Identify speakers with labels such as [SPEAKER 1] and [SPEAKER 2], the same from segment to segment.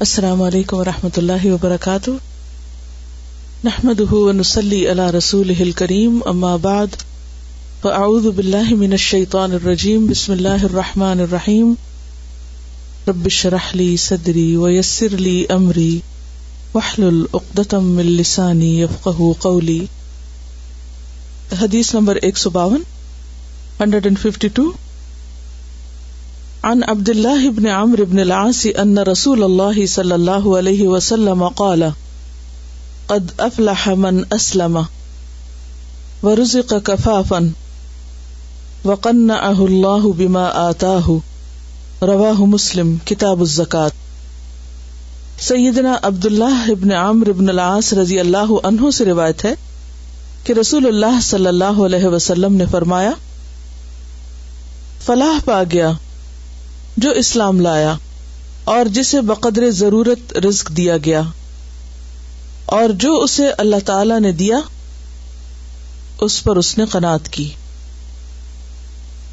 [SPEAKER 1] السلام علیکم و رحمۃ اللہ وبرکاتہ۔ نحمد نسلی اللہ رسول کریم اما بعد، فاعوذ باللہ من الشیطان الرجیم، بسم اللہ الرحمٰن الرحیم۔ ربش رحلی صدری ویسر لی امری وحل العقدم السانی یفق قولی۔ حدیث نمبر ایک سو باون، ہنڈریڈ اینڈ ففٹی ٹو۔ عن عبد الله بن عمرو بن العاص ان رسول الله صلى الله عليه وسلم قال، قد افلح من اسلم ورزق كفافا وقنعه الله بما آتاه رواه مسلم، کتاب الزکات۔ سیدنا عبد اللہ ابن عمر ابن العاص رضی اللہ عنہ سے روایت ہے کہ رسول اللہ صلی اللہ علیہ وسلم نے فرمایا، فلاح پا گیا۔ جو اسلام لایا اور جسے بقدر ضرورت رزق دیا گیا اور جو اسے اللہ تعالی نے دیا، اس پر اس نے قناط کی۔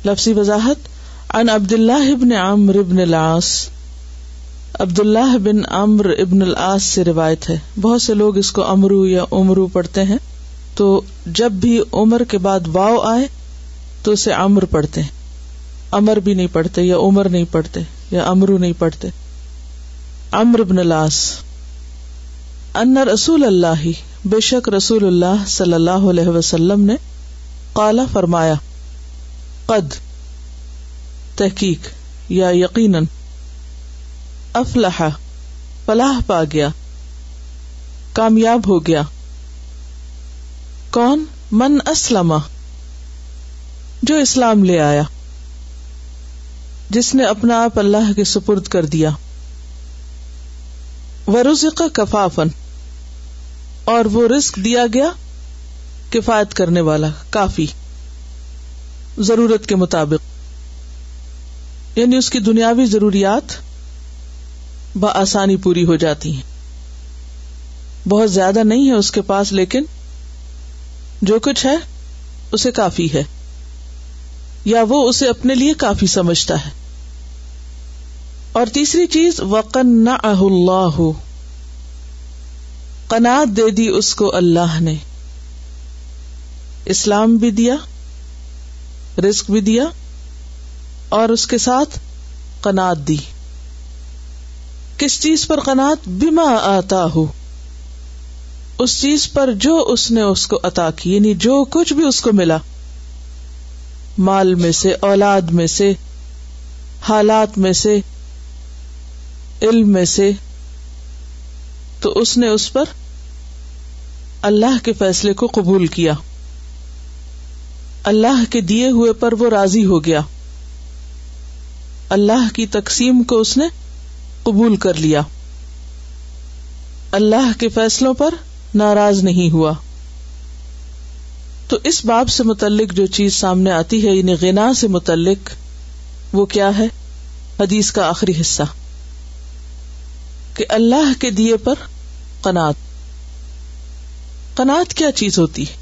[SPEAKER 1] لفظی وضاحت ان عبد اللہ ابن عمر ابن العاص۔ عبد اللہ بن عمر ابن العاص سے روایت ہے۔ بہت سے لوگ اس کو امرو یا امرو پڑھتے ہیں۔ تو جب بھی عمر کے بعد واؤ آئے، تو اسے امر پڑھتے ہیں۔ امر بھی نہیں پڑھتے یا عمر نہیں پڑھتے یا امرو نہیں پڑھتے۔ امر ابن لاس ان رسول اللہ، بے شک رسول اللہ صلی اللہ علیہ وسلم نے کالا فرمایا، قد، تحقیق یا یقیناً افلاح فلاح پا گیا، کامیاب ہو گیا۔ کون؟ من اسلم، جو اسلام لے آیا۔ جس نے اپنا آپ اللہ کے سپرد کر دیا۔ وہ کفافن اور وہ رزق دیا گیا کفایت کرنے والا، کافی۔ ضرورت کے مطابق۔ یعنی اس کی دنیاوی ضروریات بآسانی پوری ہو جاتی ہیں۔ بہت زیادہ نہیں ہے اس کے پاس، لیکن جو کچھ ہے، اسے کافی ہے۔ یا وہ اسے اپنے لیے کافی سمجھتا ہے۔ اور تیسری چیز وقن نہ اللہ قناط دے دی اس کو اللہ نے۔ اسلام بھی دیا رسک بھی دیا، اور اس کے ساتھ قناط دی۔ کس چیز پر قناط بیما آتا ہو اس چیز پر جو اس نے اس کو عطا کی یعنی جو کچھ بھی اس کو ملا۔ مال میں سے، اولاد میں سے، حالات میں سے، علم میں سے، تو اس نے اس پر اللہ کے فیصلے کو قبول کیا۔ اللہ کے دیے ہوئے پر وہ راضی ہو گیا۔ اللہ کی تقسیم کو اس نے قبول کر لیا۔ اللہ کے فیصلوں پر ناراض نہیں ہوا۔ تو اس باب سے متعلق جو چیز سامنے آتی ہے یعنی غنا سے متعلق، وہ کیا ہے؟ حدیث کا آخری حصہ۔ کہ اللہ کے دیے پر قناط قناط کیا چیز ہوتی؟ ہے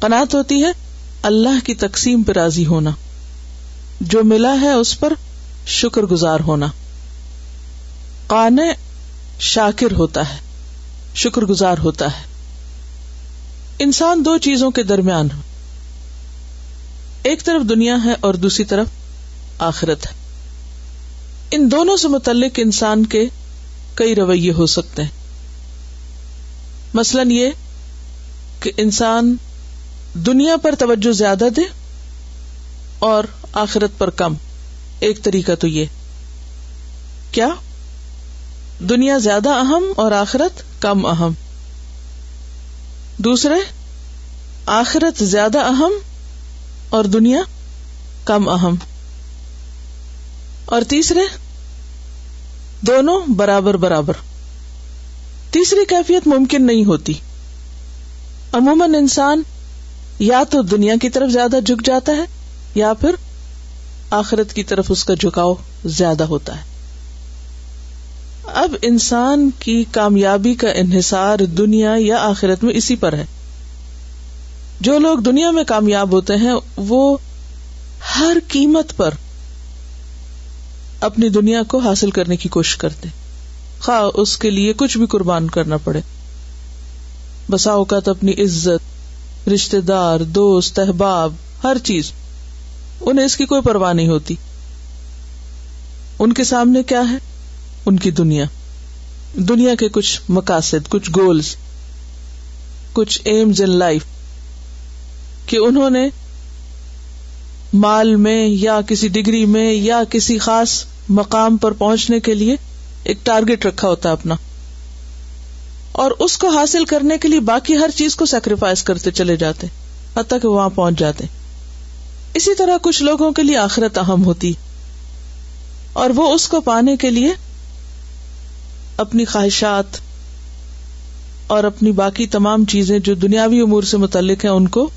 [SPEAKER 1] قناط ہوتی ہے اللہ کی تقسیم پہ راضی ہونا۔ جو ملا ہے اس پر شکر گزار ہونا۔ قان شاکر ہوتا ہے، شکر گزار ہوتا ہے۔ انسان دو چیزوں کے درمیان ایک طرف دنیا ہے اور دوسری طرف آخرت ہے۔ ان دونوں سے متعلق انسان کے کئی رویے ہو سکتے ہیں۔ مثلاً یہ کہ انسان دنیا پر توجہ زیادہ دے اور آخرت پر کم۔ ایک طریقہ تو یہ۔ کیا؟ دنیا زیادہ اہم اور آخرت کم اہم۔ دوسرے، آخرت زیادہ اہم اور دنیا کم اہم۔ اور تیسرے، دونوں برابر برابر۔ تیسری کیفیت ممکن نہیں ہوتی۔ عموماً انسان یا تو دنیا کی طرف زیادہ جھک جاتا ہے یا پھر آخرت کی طرف اس کا جھکاؤ زیادہ ہوتا ہے۔ اب انسان کی کامیابی کا انحصار دنیا یا آخرت میں اسی پر ہے۔ جو لوگ دنیا میں کامیاب ہوتے ہیں، وہ ہر قیمت پر اپنی دنیا کو حاصل کرنے کی کوشش کرتے۔ خواہ اس کے لیے کچھ بھی قربان کرنا پڑے۔ بسا اوقات اپنی عزت رشتے دار، دوست، احباب، ہر چیز، انہیں اس کی کوئی پرواہ نہیں ہوتی۔ ان کے سامنے کیا ہے؟ ان کی دنیا۔ دنیا کے کچھ مقاصد، کچھ گولز کچھ ایمز ان لائف کہ انہوں نے مال میں یا کسی ڈگری میں یا کسی خاص مقام پر پہنچنے کے لیے ایک ٹارگیٹ رکھا ہوتا ہے اپنا۔ اور اس کو حاصل کرنے کے لیے باقی ہر چیز کو سیکریفائس کرتے چلے جاتے، حتیٰ کہ وہاں پہنچ جاتے۔ اسی طرح کچھ لوگوں کے لیے آخرت اہم ہوتی، اور وہ اس کو پانے کے لیے اپنی خواہشات اور اپنی باقی تمام چیزیں جو دنیاوی امور سے متعلق ہیں ان کو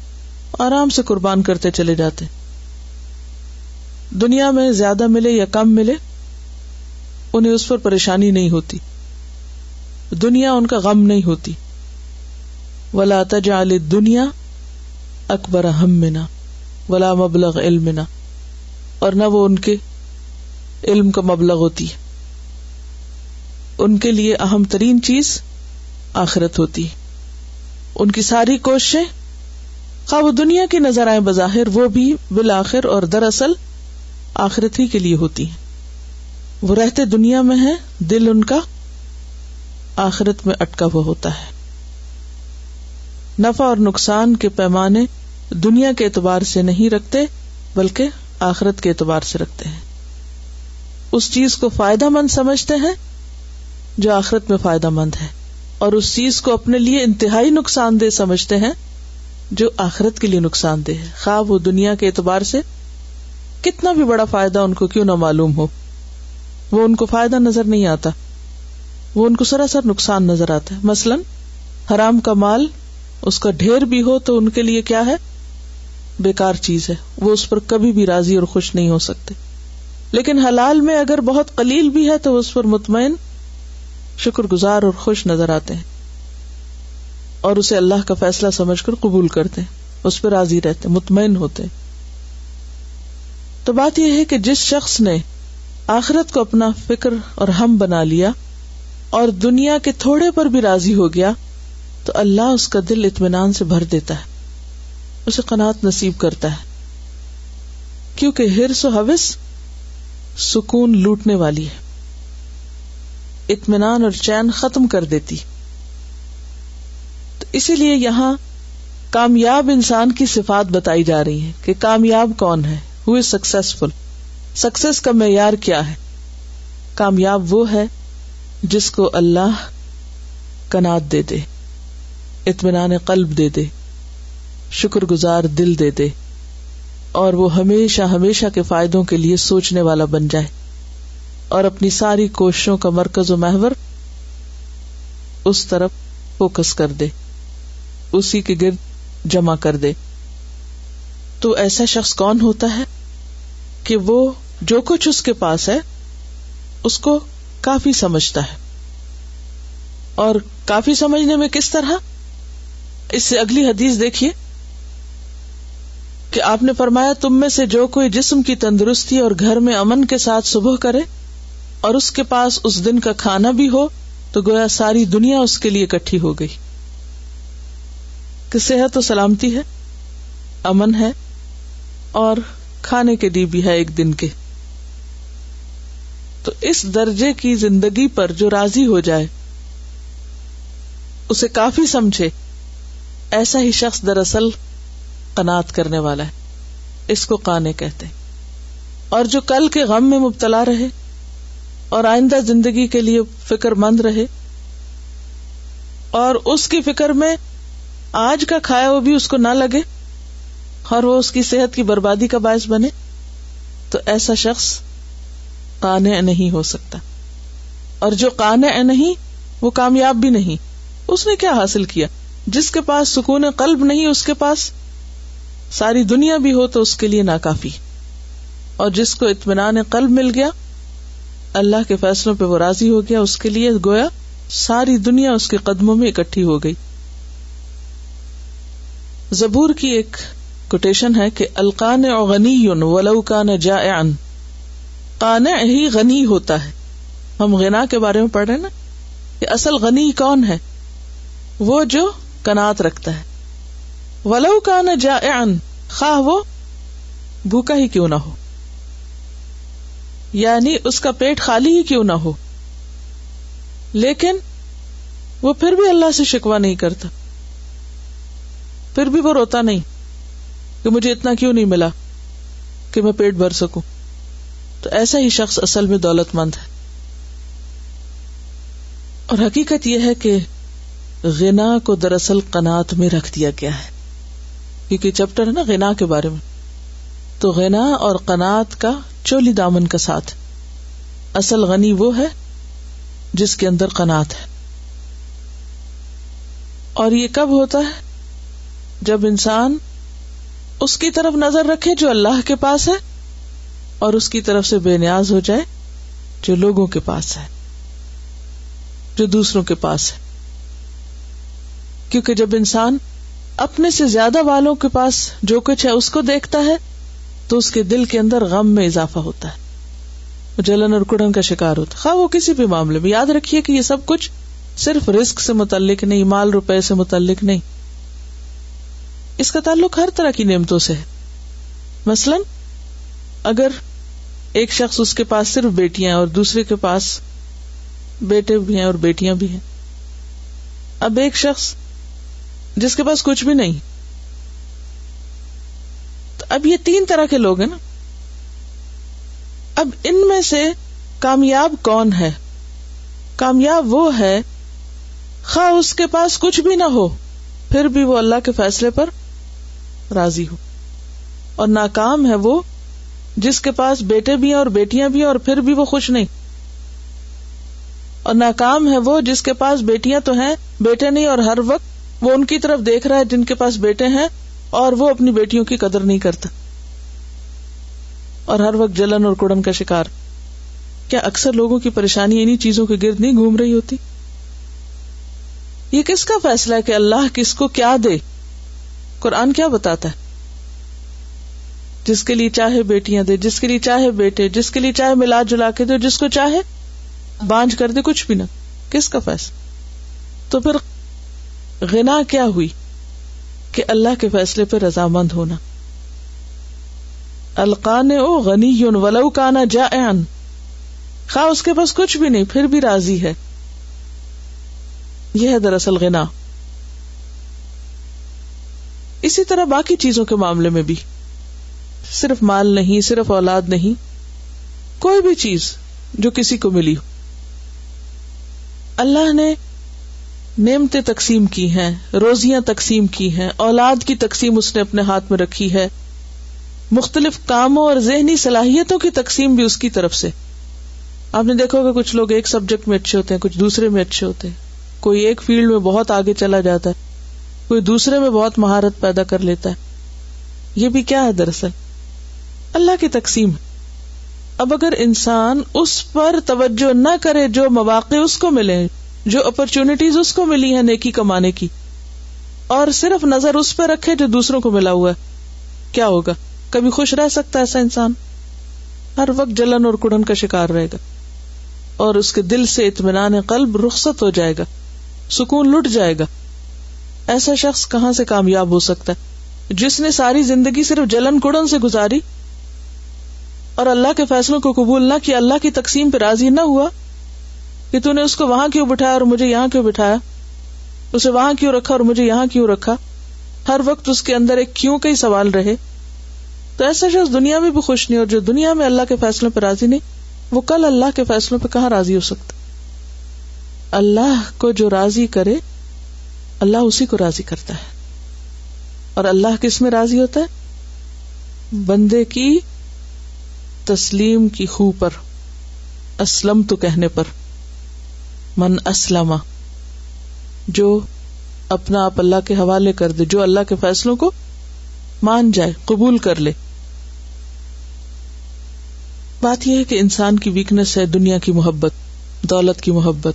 [SPEAKER 1] آرام سے قربان کرتے چلے جاتے دنیا میں زیادہ ملے یا کم ملے، انہیں اس پر پریشانی نہیں ہوتی۔ دنیا ان کا غم نہیں ہوتی۔ ولا تجعل دنیا اکبر ہمنا ولا مبلغ علمنا۔ اور نہ وہ ان کے علم کا مبلغ ہوتی ہے۔ ان کے لیے اہم ترین چیز آخرت ہوتی۔ ان کی ساری کوششیں، خواہ وہ دنیا کی نظر آئے بظاہر، وہ بھی بالآخر اور دراصل آخرت ہی کے لیے ہوتی۔ ہیں وہ رہتے دنیا میں ہے دل ان کا آخرت میں اٹکا ہوا ہوتا ہے۔ نفع اور نقصان کے پیمانے دنیا کے اعتبار سے نہیں رکھتے، بلکہ آخرت کے اعتبار سے رکھتے ہیں۔ اس چیز کو فائدہ مند سمجھتے ہیں جو آخرت میں فائدہ مند ہے اور اس چیز کو اپنے لیے انتہائی نقصان دہ سمجھتے ہیں جو آخرت کے لیے نقصان دہ ہے۔ خواب وہ دنیا کے اعتبار سے کتنا بھی بڑا فائدہ ان کو کیوں نہ معلوم ہو۔ وہ ان کو فائدہ نظر نہیں آتا۔ وہ ان کو سراسر نقصان نظر آتا ہے۔ مثلاً، حرام کا مال اس کا ڈھیر بھی ہو تو ان کے لیے کیا ہے؟ بیکار چیز ہے۔ وہ اس پر کبھی بھی راضی اور خوش نہیں ہو سکتے۔ لیکن حلال میں اگر بہت قلیل بھی ہے تو اس پر مطمئن شکر گزار اور خوش نظر آتے ہیں اور اسے اللہ کا فیصلہ سمجھ کر قبول کرتے ہیں، اس پہ راضی رہتے مطمئن ہوتے تو بات یہ ہے کہ جس شخص نے آخرت کو اپنا فکر اور ہم بنا لیا اور دنیا کے تھوڑے پر بھی راضی ہو گیا، تو اللہ اس کا دل اطمینان سے بھر دیتا ہے، اسے قناط نصیب کرتا ہے۔ کیونکہ ہرس و حوث سکون لوٹنے والی ہے۔ اطمینان اور چین ختم کر دیتی۔ تو اسی لیے یہاں کامیاب انسان کی صفات بتائی جا رہی ہے کہ کامیاب کون ہے ہو از سکسیسفل سکسیس کا معیار کیا ہے؟ کامیاب وہ ہے جس کو اللہ کنات دے دے، اطمینان قلب دے دے، شکر گزار دل دے دے، اور وہ ہمیشہ ہمیشہ کے فائدوں کے لیے سوچنے والا بن جائے۔ اور اپنی ساری کوششوں کا مرکز و محور اس طرف فوکس کر دے۔ اسی کے گرد جمع کر دے۔ تو ایسا شخص کون ہوتا ہے کہ وہ جو کچھ اس کے پاس ہے، اس کو کافی سمجھتا ہے۔ اور کافی سمجھنے میں کس طرح؟ اس سے اگلی حدیث دیکھیے کہ آپ نے فرمایا، تم میں سے جو کوئی جسم کی تندرستی اور گھر میں امن کے ساتھ صبح کرے اور اس کے پاس اس دن کا کھانا بھی ہو تو گویا ساری دنیا اس کے لیے اکٹھی ہو گئی۔ کہ صحت و سلامتی ہے، امن ہے، اور کھانے کے لیے بھی ہے ایک دن کے۔ تو اس درجے کی زندگی پر جو راضی ہو جائے، اسے کافی سمجھے، ایسا ہی شخص دراصل قناط کرنے والا ہے۔ اس کو کانے کہتے اور جو کل کے غم میں مبتلا رہے اور آئندہ زندگی کے لیے فکر مند رہے اور اس کی فکر میں آج کا کھایا وہ بھی اس کو نہ لگے اور وہ اس کی صحت کی بربادی کا باعث بنے تو ایسا شخص کانے نہیں ہو سکتا اور جو کانے نہیں، وہ کامیاب بھی نہیں۔ اس نے کیا حاصل کیا؟ جس کے پاس سکون قلب نہیں، اس کے پاس ساری دنیا بھی ہو تو اس کے لیے ناکافی۔ اور جس کو اطمینان قلب مل گیا اللہ کے فیصلوں پہ وہ راضی ہو گیا، اس کے لیے گویا ساری دنیا اس کے قدموں میں اکٹھی ہو گئی۔ زبور کی ایک کوٹیشن ہے کہ القان غنی ولو کا جا کانا ہی غنی ہوتا ہے۔ ہم غنا کے بارے میں پڑھ رہے نا؟ کہ اصل غنی کون ہے؟ وہ جو کنات رکھتا ہے۔ ولو کا نہ جا خواہ وہ بھوکا ہی کیوں نہ ہو۔ یعنی اس کا پیٹ خالی ہی کیوں نہ ہو؟ لیکن وہ پھر بھی اللہ سے شکوا نہیں کرتا۔ پھر بھی وہ روتا نہیں کہ مجھے اتنا کیوں نہیں ملا کہ میں پیٹ بھر سکوں۔ تو ایسا ہی شخص اصل میں دولت مند ہے۔ اور حقیقت یہ ہے کہ غنا کو دراصل قناط میں رکھ دیا گیا ہے۔ کیونکہ چیپٹر ہے نا غنا کے بارے میں۔ تو غنا اور قناط کا چولی دامن کا ساتھ۔ اصل غنی وہ ہے جس کے اندر قناط ہے۔ اور یہ کب ہوتا ہے؟ جب انسان اس کی طرف نظر رکھے جو اللہ کے پاس ہے اور اس کی طرف سے بے نیاز ہو جائے جو لوگوں کے پاس ہے، جو دوسروں کے پاس ہے۔ کیونکہ جب انسان اپنے سے زیادہ والوں کے پاس جو کچھ ہے اس کو دیکھتا ہے تو اس کے دل کے اندر غم میں اضافہ ہوتا ہے۔ جلن اور کڑن کا شکار ہوتا ہے۔ خواہ وہ کسی بھی معاملے میں یاد رکھیے کہ یہ سب کچھ صرف رسک سے متعلق نہیں، مال روپے سے متعلق نہیں۔ اس کا تعلق ہر طرح کی نعمتوں سے ہے۔ مثلاً، اگر ایک شخص اس کے پاس صرف بیٹیاں اور دوسرے کے پاس بیٹے بھی ہیں اور بیٹیاں بھی ہیں۔ اب ایک شخص جس کے پاس کچھ بھی نہیں اب یہ تین طرح کے لوگ ہیں نا۔ اب ان میں سے کامیاب کون ہے؟ کامیاب وہ ہے، خواہ اس کے پاس کچھ بھی نہ ہو، پھر بھی وہ اللہ کے فیصلے پر راضی ہو۔ اور ناکام ہے وہ، جس کے پاس بیٹے بھی ہیں اور بیٹیاں بھی ہیں اور پھر بھی وہ خوش نہیں۔ اور ناکام ہے وہ جس کے پاس بیٹیاں تو ہیں، بیٹے نہیں، اور ہر وقت وہ ان کی طرف دیکھ رہا ہے جن کے پاس بیٹے ہیں۔ اور وہ اپنی بیٹیوں کی قدر نہیں کرتا اور ہر وقت جلن اور کڑن کا شکار کیا اکثر لوگوں کی پریشانی انہیں چیزوں کے گرد نہیں گھوم رہی ہوتی؟ یہ کس کا فیصلہ ہے کہ اللہ کس کو کیا دے؟ قرآن کیا بتاتا ہے؟ جس کے لیے چاہے بیٹیاں دے، جس کے لیے چاہے بیٹے، جس کے لیے چاہے ملا جلا کے دے، جس کو چاہے بانج کر دے، کچھ بھی نہ۔ کس کا فیصلہ؟ تو پھر غنا کیا ہوئی؟ کہ اللہ کے فیصلے پہ رضامند ہونا۔ القان او غنی ولو کانا جا خواہ اس کے پاس کچھ بھی نہیں، پھر بھی راضی ہے۔ یہ ہے دراصل غنا۔ اسی طرح باقی چیزوں کے معاملے میں بھی۔ صرف مال نہیں، صرف اولاد نہیں، کوئی بھی چیز جو کسی کو ملی ہو۔ اللہ نے نعمتیں تقسیم کی ہیں، روزیاں تقسیم کی ہیں، اولاد کی تقسیم اس نے اپنے ہاتھ میں رکھی ہے۔ مختلف کاموں اور ذہنی صلاحیتوں کی تقسیم بھی اس کی طرف سے۔ آپ نے دیکھو کہ کچھ لوگ ایک سبجیکٹ میں اچھے ہوتے ہیں، کچھ دوسرے میں اچھے ہوتے ہیں۔ کوئی ایک فیلڈ میں بہت آگے چلا جاتا ہے، کوئی دوسرے میں بہت مہارت پیدا کر لیتا ہے۔ یہ بھی کیا ہے دراصل؟ اللہ کی تقسیم۔ اب اگر انسان اس پر توجہ نہ کرے جو مواقع اس کو ملے جو اپرچونٹیز اس کو ملی ہے نیکی کمانے کی، اور صرف نظر اس پہ رکھے جو دوسروں کو ملا ہوا ہے۔ کیا ہوگا؟ کبھی خوش رہ سکتا ہے ایسا انسان؟ ہر وقت جلن اور کڑن کا شکار رہے گا۔ اور اس کے دل سے اطمینان قلب رخصت ہو جائے گا۔ سکون لٹ جائے گا۔ ایسا شخص کہاں سے کامیاب ہو سکتا ہے؟ جس نے ساری زندگی صرف جلن کڑن سے گزاری اور اللہ کے فیصلوں کو قبول نہ کیا، اللہ کی تقسیم پہ راضی نہ ہوا کہ تو نے اس کو وہاں کیوں بٹھایا اور مجھے یہاں کیوں بٹھایا؟ اسے وہاں کیوں رکھا اور مجھے یہاں کیوں رکھا؟ ہر وقت اس کے اندر ایک کیوں کا ہی سوال رہے۔ تو ایسا شخص دنیا میں بھی خوش نہیں اور جو دنیا میں اللہ کے فیصلوں پہ راضی نہیں، وہ کل اللہ کے فیصلوں پہ کہاں راضی ہو سکتا؟ اللہ کو جو راضی کرے، اللہ اسی کو راضی کرتا ہے۔ اور اللہ کس میں راضی ہوتا ہے؟ بندے کی تسلیم کی خو پر، اسلم تو کہنے پر۔ من اسلم، جو اپنا آپ اللہ کے حوالے کر دے، جو اللہ کے فیصلوں کو مان جائے، قبول کر لے۔ بات یہ ہے کہ انسان کی ویکنیس ہے، دنیا کی محبت، دولت کی محبت،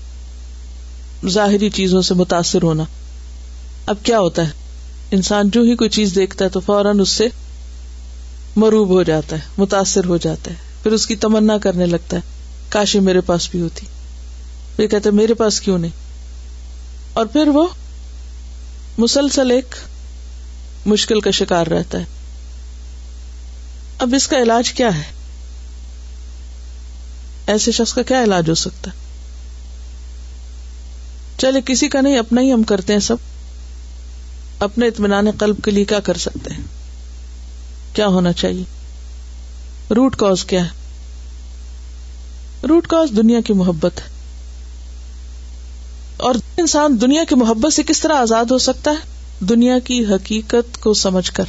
[SPEAKER 1] ظاہری چیزوں سے متاثر ہونا۔ اب کیا ہوتا ہے؟ انسان جو ہی کوئی چیز دیکھتا ہے تو فوراً اس سے مروب ہو جاتا ہے، متاثر ہو جاتا ہے، پھر اس کی تمنا کرنے لگتا ہے، کاشی میرے پاس بھی ہوتی۔ پھر کہتے میرے پاس کیوں نہیں؟ اور پھر وہ مسلسل ایک مشکل کا شکار رہتا ہے۔ اب اس کا علاج کیا ہے؟ ایسے شخص کا کیا علاج ہو سکتا ہے؟ چلے، کسی کا نہیں، اپنا ہی ہم کرتے ہیں سب۔ اپنے اطمینان قلب کے لیے کیا کر سکتے ہیں؟ کیا ہونا چاہیے؟ روٹ کاز کیا ہے؟ روٹ کاز دنیا کی محبت ہے۔ اور انسان دنیا کی محبت سے کس طرح آزاد ہو سکتا ہے؟ دنیا کی حقیقت کو سمجھ کر۔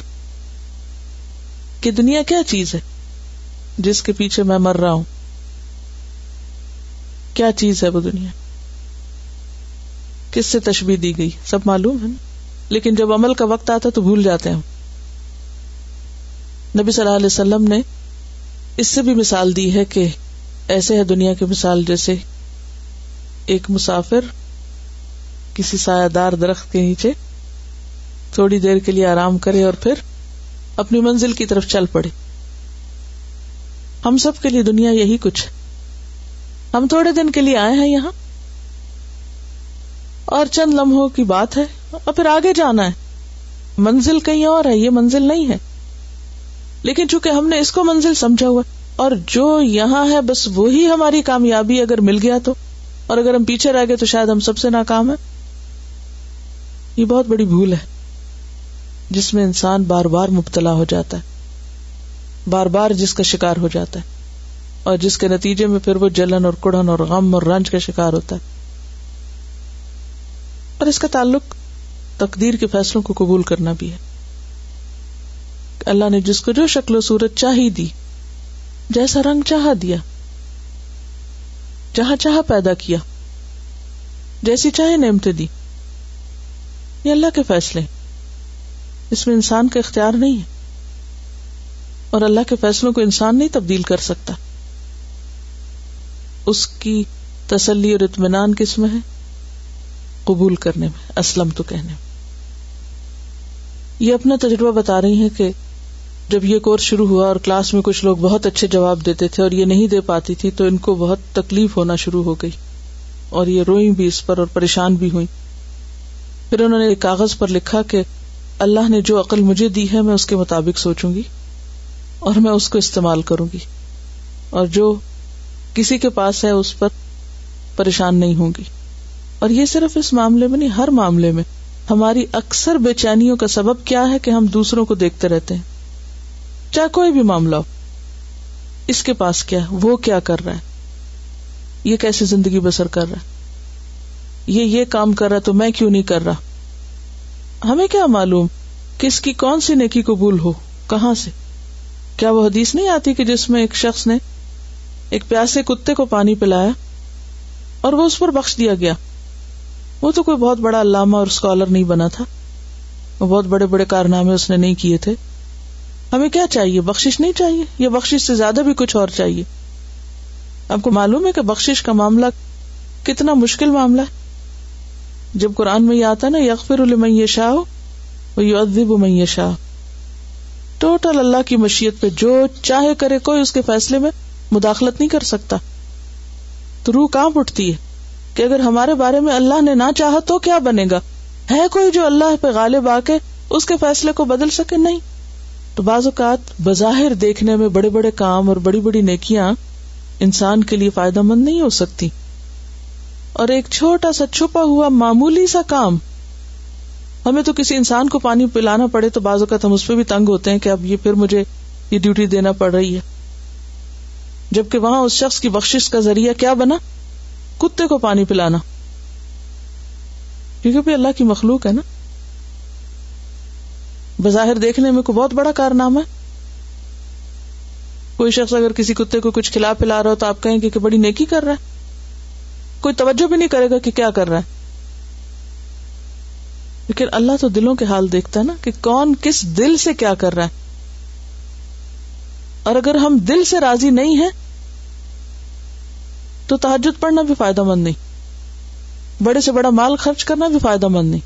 [SPEAKER 1] کہ دنیا کیا چیز ہے؟ جس کے پیچھے میں مر رہا ہوں۔ کیا چیز ہے وہ دنیا؟ کس سے تشبیح دی گئی؟ سب معلوم ہے نا؟ لیکن جب عمل کا وقت آتا تو بھول جاتے ہیں نبی صلی اللہ علیہ وسلم نے اس سے بھی مثال دی ہے کہ ایسے ہے دنیا کی مثال جیسے ایک مسافر کسی سایہ دار درخت کے نیچے تھوڑی دیر کے لیے آرام کرے اور پھر اپنی منزل کی طرف چل پڑے۔ ہم سب کے لیے دنیا یہی کچھ ہم تھوڑے دن کے لیے آئے ہیں یہاں۔ اور چند لمحوں کی بات ہے۔ اور پھر آگے جانا ہے۔ منزل کہیں اور ہے، یہ منزل نہیں ہے۔ لیکن چونکہ ہم نے اس کو منزل سمجھا ہوا اور جو یہاں ہے، بس وہی ہماری کامیابی اگر مل گیا تو۔ اور اگر ہم پیچھے رہ گئے تو شاید ہم سب سے ناکام ہے یہ بہت بڑی بھول ہے، جس میں انسان بار بار مبتلا ہو جاتا ہے، بار بار جس کا شکار ہو جاتا ہے، اور جس کے نتیجے میں پھر وہ جلن اور کڑن اور غم اور رنج کا شکار ہوتا ہے۔ اور اس کا تعلق تقدیر کے فیصلوں کو قبول کرنا بھی ہے۔ اللہ نے جس کو جو شکل و صورت چاہی دی، جیسا رنگ چاہا دیا، جہاں چاہا پیدا کیا، جیسی چاہے نعمتیں دی۔ یہ اللہ کے فیصلے اس میں انسان کا اختیار نہیں ہے اور اللہ کے فیصلوں کو انسان نہیں تبدیل کر سکتا اس کی تسلی اور اطمینان کس میں ہے؟ قبول کرنے میں، اسلم تو کہنے میں۔ یہ اپنا تجربہ بتا رہی ہیں کہ جب یہ کورس شروع ہوا اور کلاس میں کچھ لوگ بہت اچھے جواب دیتے تھے اور یہ نہیں دے پاتی تھی تو ان کو بہت تکلیف ہونا شروع ہو گئی اور یہ روئی بھی اس پر اور پریشان بھی ہوئی پھر انہوں نے ایک کاغذ پر لکھا کہ اللہ نے جو عقل مجھے دی ہے میں اس کے مطابق سوچوں گی اور میں اس کو استعمال کروں گی اور جو کسی کے پاس ہے اس پر پریشان نہیں ہوں گی اور یہ صرف اس معاملے میں نہیں، ہر معاملے میں۔ ہماری اکثر بے چینیوں کا سبب کیا ہے کہ ہم دوسروں کو دیکھتے رہتے ہیں۔ چاہے کوئی بھی معاملہ ہو، اس کے پاس کیا وہ کیا کر رہا ہے؟ یہ کیسے زندگی بسر کر رہا ہے؟ یہ یہ کام کر رہا تو میں کیوں نہیں کر رہا؟ ہمیں کیا معلوم کس کی کون سی نیکی قبول ہو؟ کہاں سے؟ کیا وہ حدیث نہیں آتی کہ جس میں ایک شخص نے ایک پیاسے کتے کو پانی پلایا اور وہ اس پر بخش دیا گیا؟ وہ تو کوئی بہت بڑا علامہ اور اسکالر نہیں بنا تھا۔ وہ بہت بڑے بڑے کارنامے اس نے نہیں کیے تھے۔ ہمیں کیا چاہیے؟ بخش نہیں چاہیے؟ یا بخش سے زیادہ بھی کچھ اور چاہیے؟ آپ کو معلوم ہے کہ بخش کا معاملہ کتنا مشکل معاملہ ہے؟ جب قرآن میں یہ آتا نا، یغفر المن شاہ ادب من شاہ ٹوٹل اللہ کی مشیت پہ جو چاہے کرے، کوئی اس کے فیصلے میں مداخلت نہیں کر سکتا۔ تو روح کہاں اٹھتی ہے؟ کہ اگر ہمارے بارے میں اللہ نے نہ چاہا تو کیا بنے گا؟ ہے کوئی جو اللہ پہ غالب آ کے اس کے فیصلے کو بدل سکے؟ نہیں۔ تو بعض اوقات بظاہر دیکھنے میں بڑے بڑے کام اور بڑی بڑی نیکیاں انسان کے لیے فائدہ مند نہیں ہو سکتی۔ اور ایک چھوٹا سا چھپا ہوا معمولی سا کام۔ ہمیں تو کسی انسان کو پانی پلانا پڑے تو بعض اوقات ہم اس پہ بھی تنگ ہوتے ہیں کہ اب یہ پھر مجھے یہ ڈیوٹی دینا پڑ رہی ہے۔ جبکہ وہاں اس شخص کی بخش کا ذریعہ کیا بنا؟ کتے کو پانی پلانا۔ کیونکہ بھی اللہ کی مخلوق ہے نا۔ بظاہر دیکھنے میں کوئی بہت بڑا کارنامہ ہے۔ کوئی شخص اگر کسی کتے کو کچھ کھلا پلا رہا ہو تو آپ کہیں گے کہ بڑی نیکی کر رہا ہے۔ کوئی توجہ بھی نہیں کرے گا کہ کیا کر رہا ہے۔ لیکن اللہ تو دلوں کے حال دیکھتا ہے نا کہ کون کس دل سے کیا کر رہا ہے۔ اور اگر ہم دل سے راضی نہیں ہیں، تو تحجد پڑھنا بھی فائدہ مند نہیں۔ بڑے سے بڑا مال خرچ کرنا بھی فائدہ مند نہیں۔